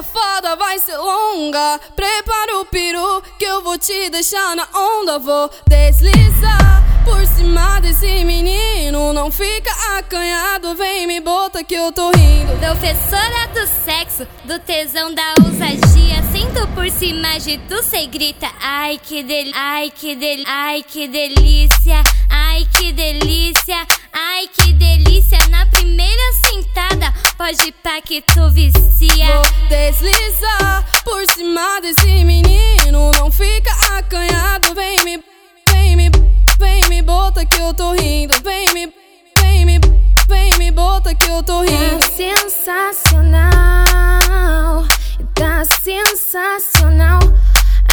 essa foda vai ser longa. Prepara o peru que eu vou te deixar na onda. Vou deslizar por cima desse menino. Não fica acanhado, vem me bota que eu tô rindo. Professora do sexo, do tesão da ousadia. Sento por cima, agito, cê grita. Ai que delícia, ai que delícia, ai que delícia, ai que delícia, pode pá que tu vicia. Vou deslizar por cima desse menino. Não fica acanhado, vem me, vem me, vem me bota que eu tô rindo. Vem me, vem me, vem me bota que eu tô rindo. Tá sensacional, tá sensacional.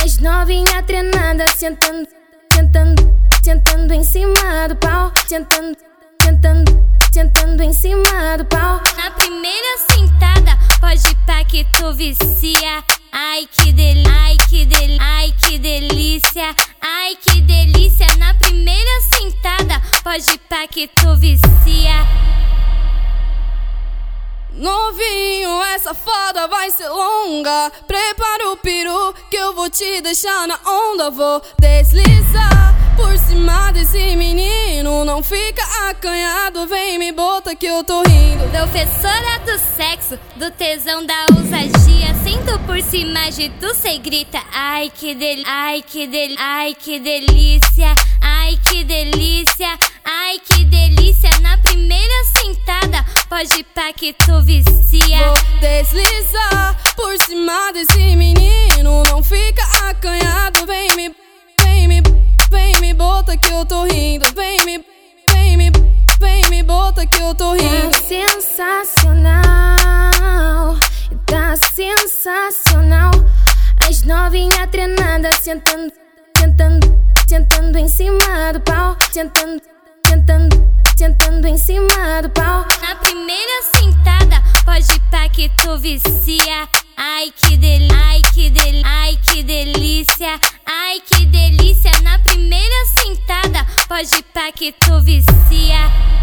As novinhas treinadas sentando, sentando, sentando em cima do pau, sentando, sentando, sentando em cima do pau. Primeira sentada, pode pá que tu vicia. Ai que delícia, ai que delícia, ai que delícia, ai que delícia. Na primeira sentada, pode pá que tu vicia. Novinho, essa foda vai ser longa. Prepara o peru que eu vou te deixar na onda. Vou deslizar por cima desse menino. Não fica acanhado, vem me bota que eu tô rindo. Professora do sexo, do tesão da ousadia. Sento por cima, agito, cê grita. Ai que delícia, ai que delícia, ai que delícia, ai que delícia, ai que delícia. Na primeira sentada, pode pá que tu vicia. Vou deslizar por cima desse As novinhas treinadas sentando, sentando, sentando em cima do pau, sentando, sentando, sentando em cima do pau. Na primeira sentada, pode pá que tu vicia. Ai que delícia, ai que delícia, ai que delícia, ai que delícia. Na primeira sentada, pode pá que tu vicia.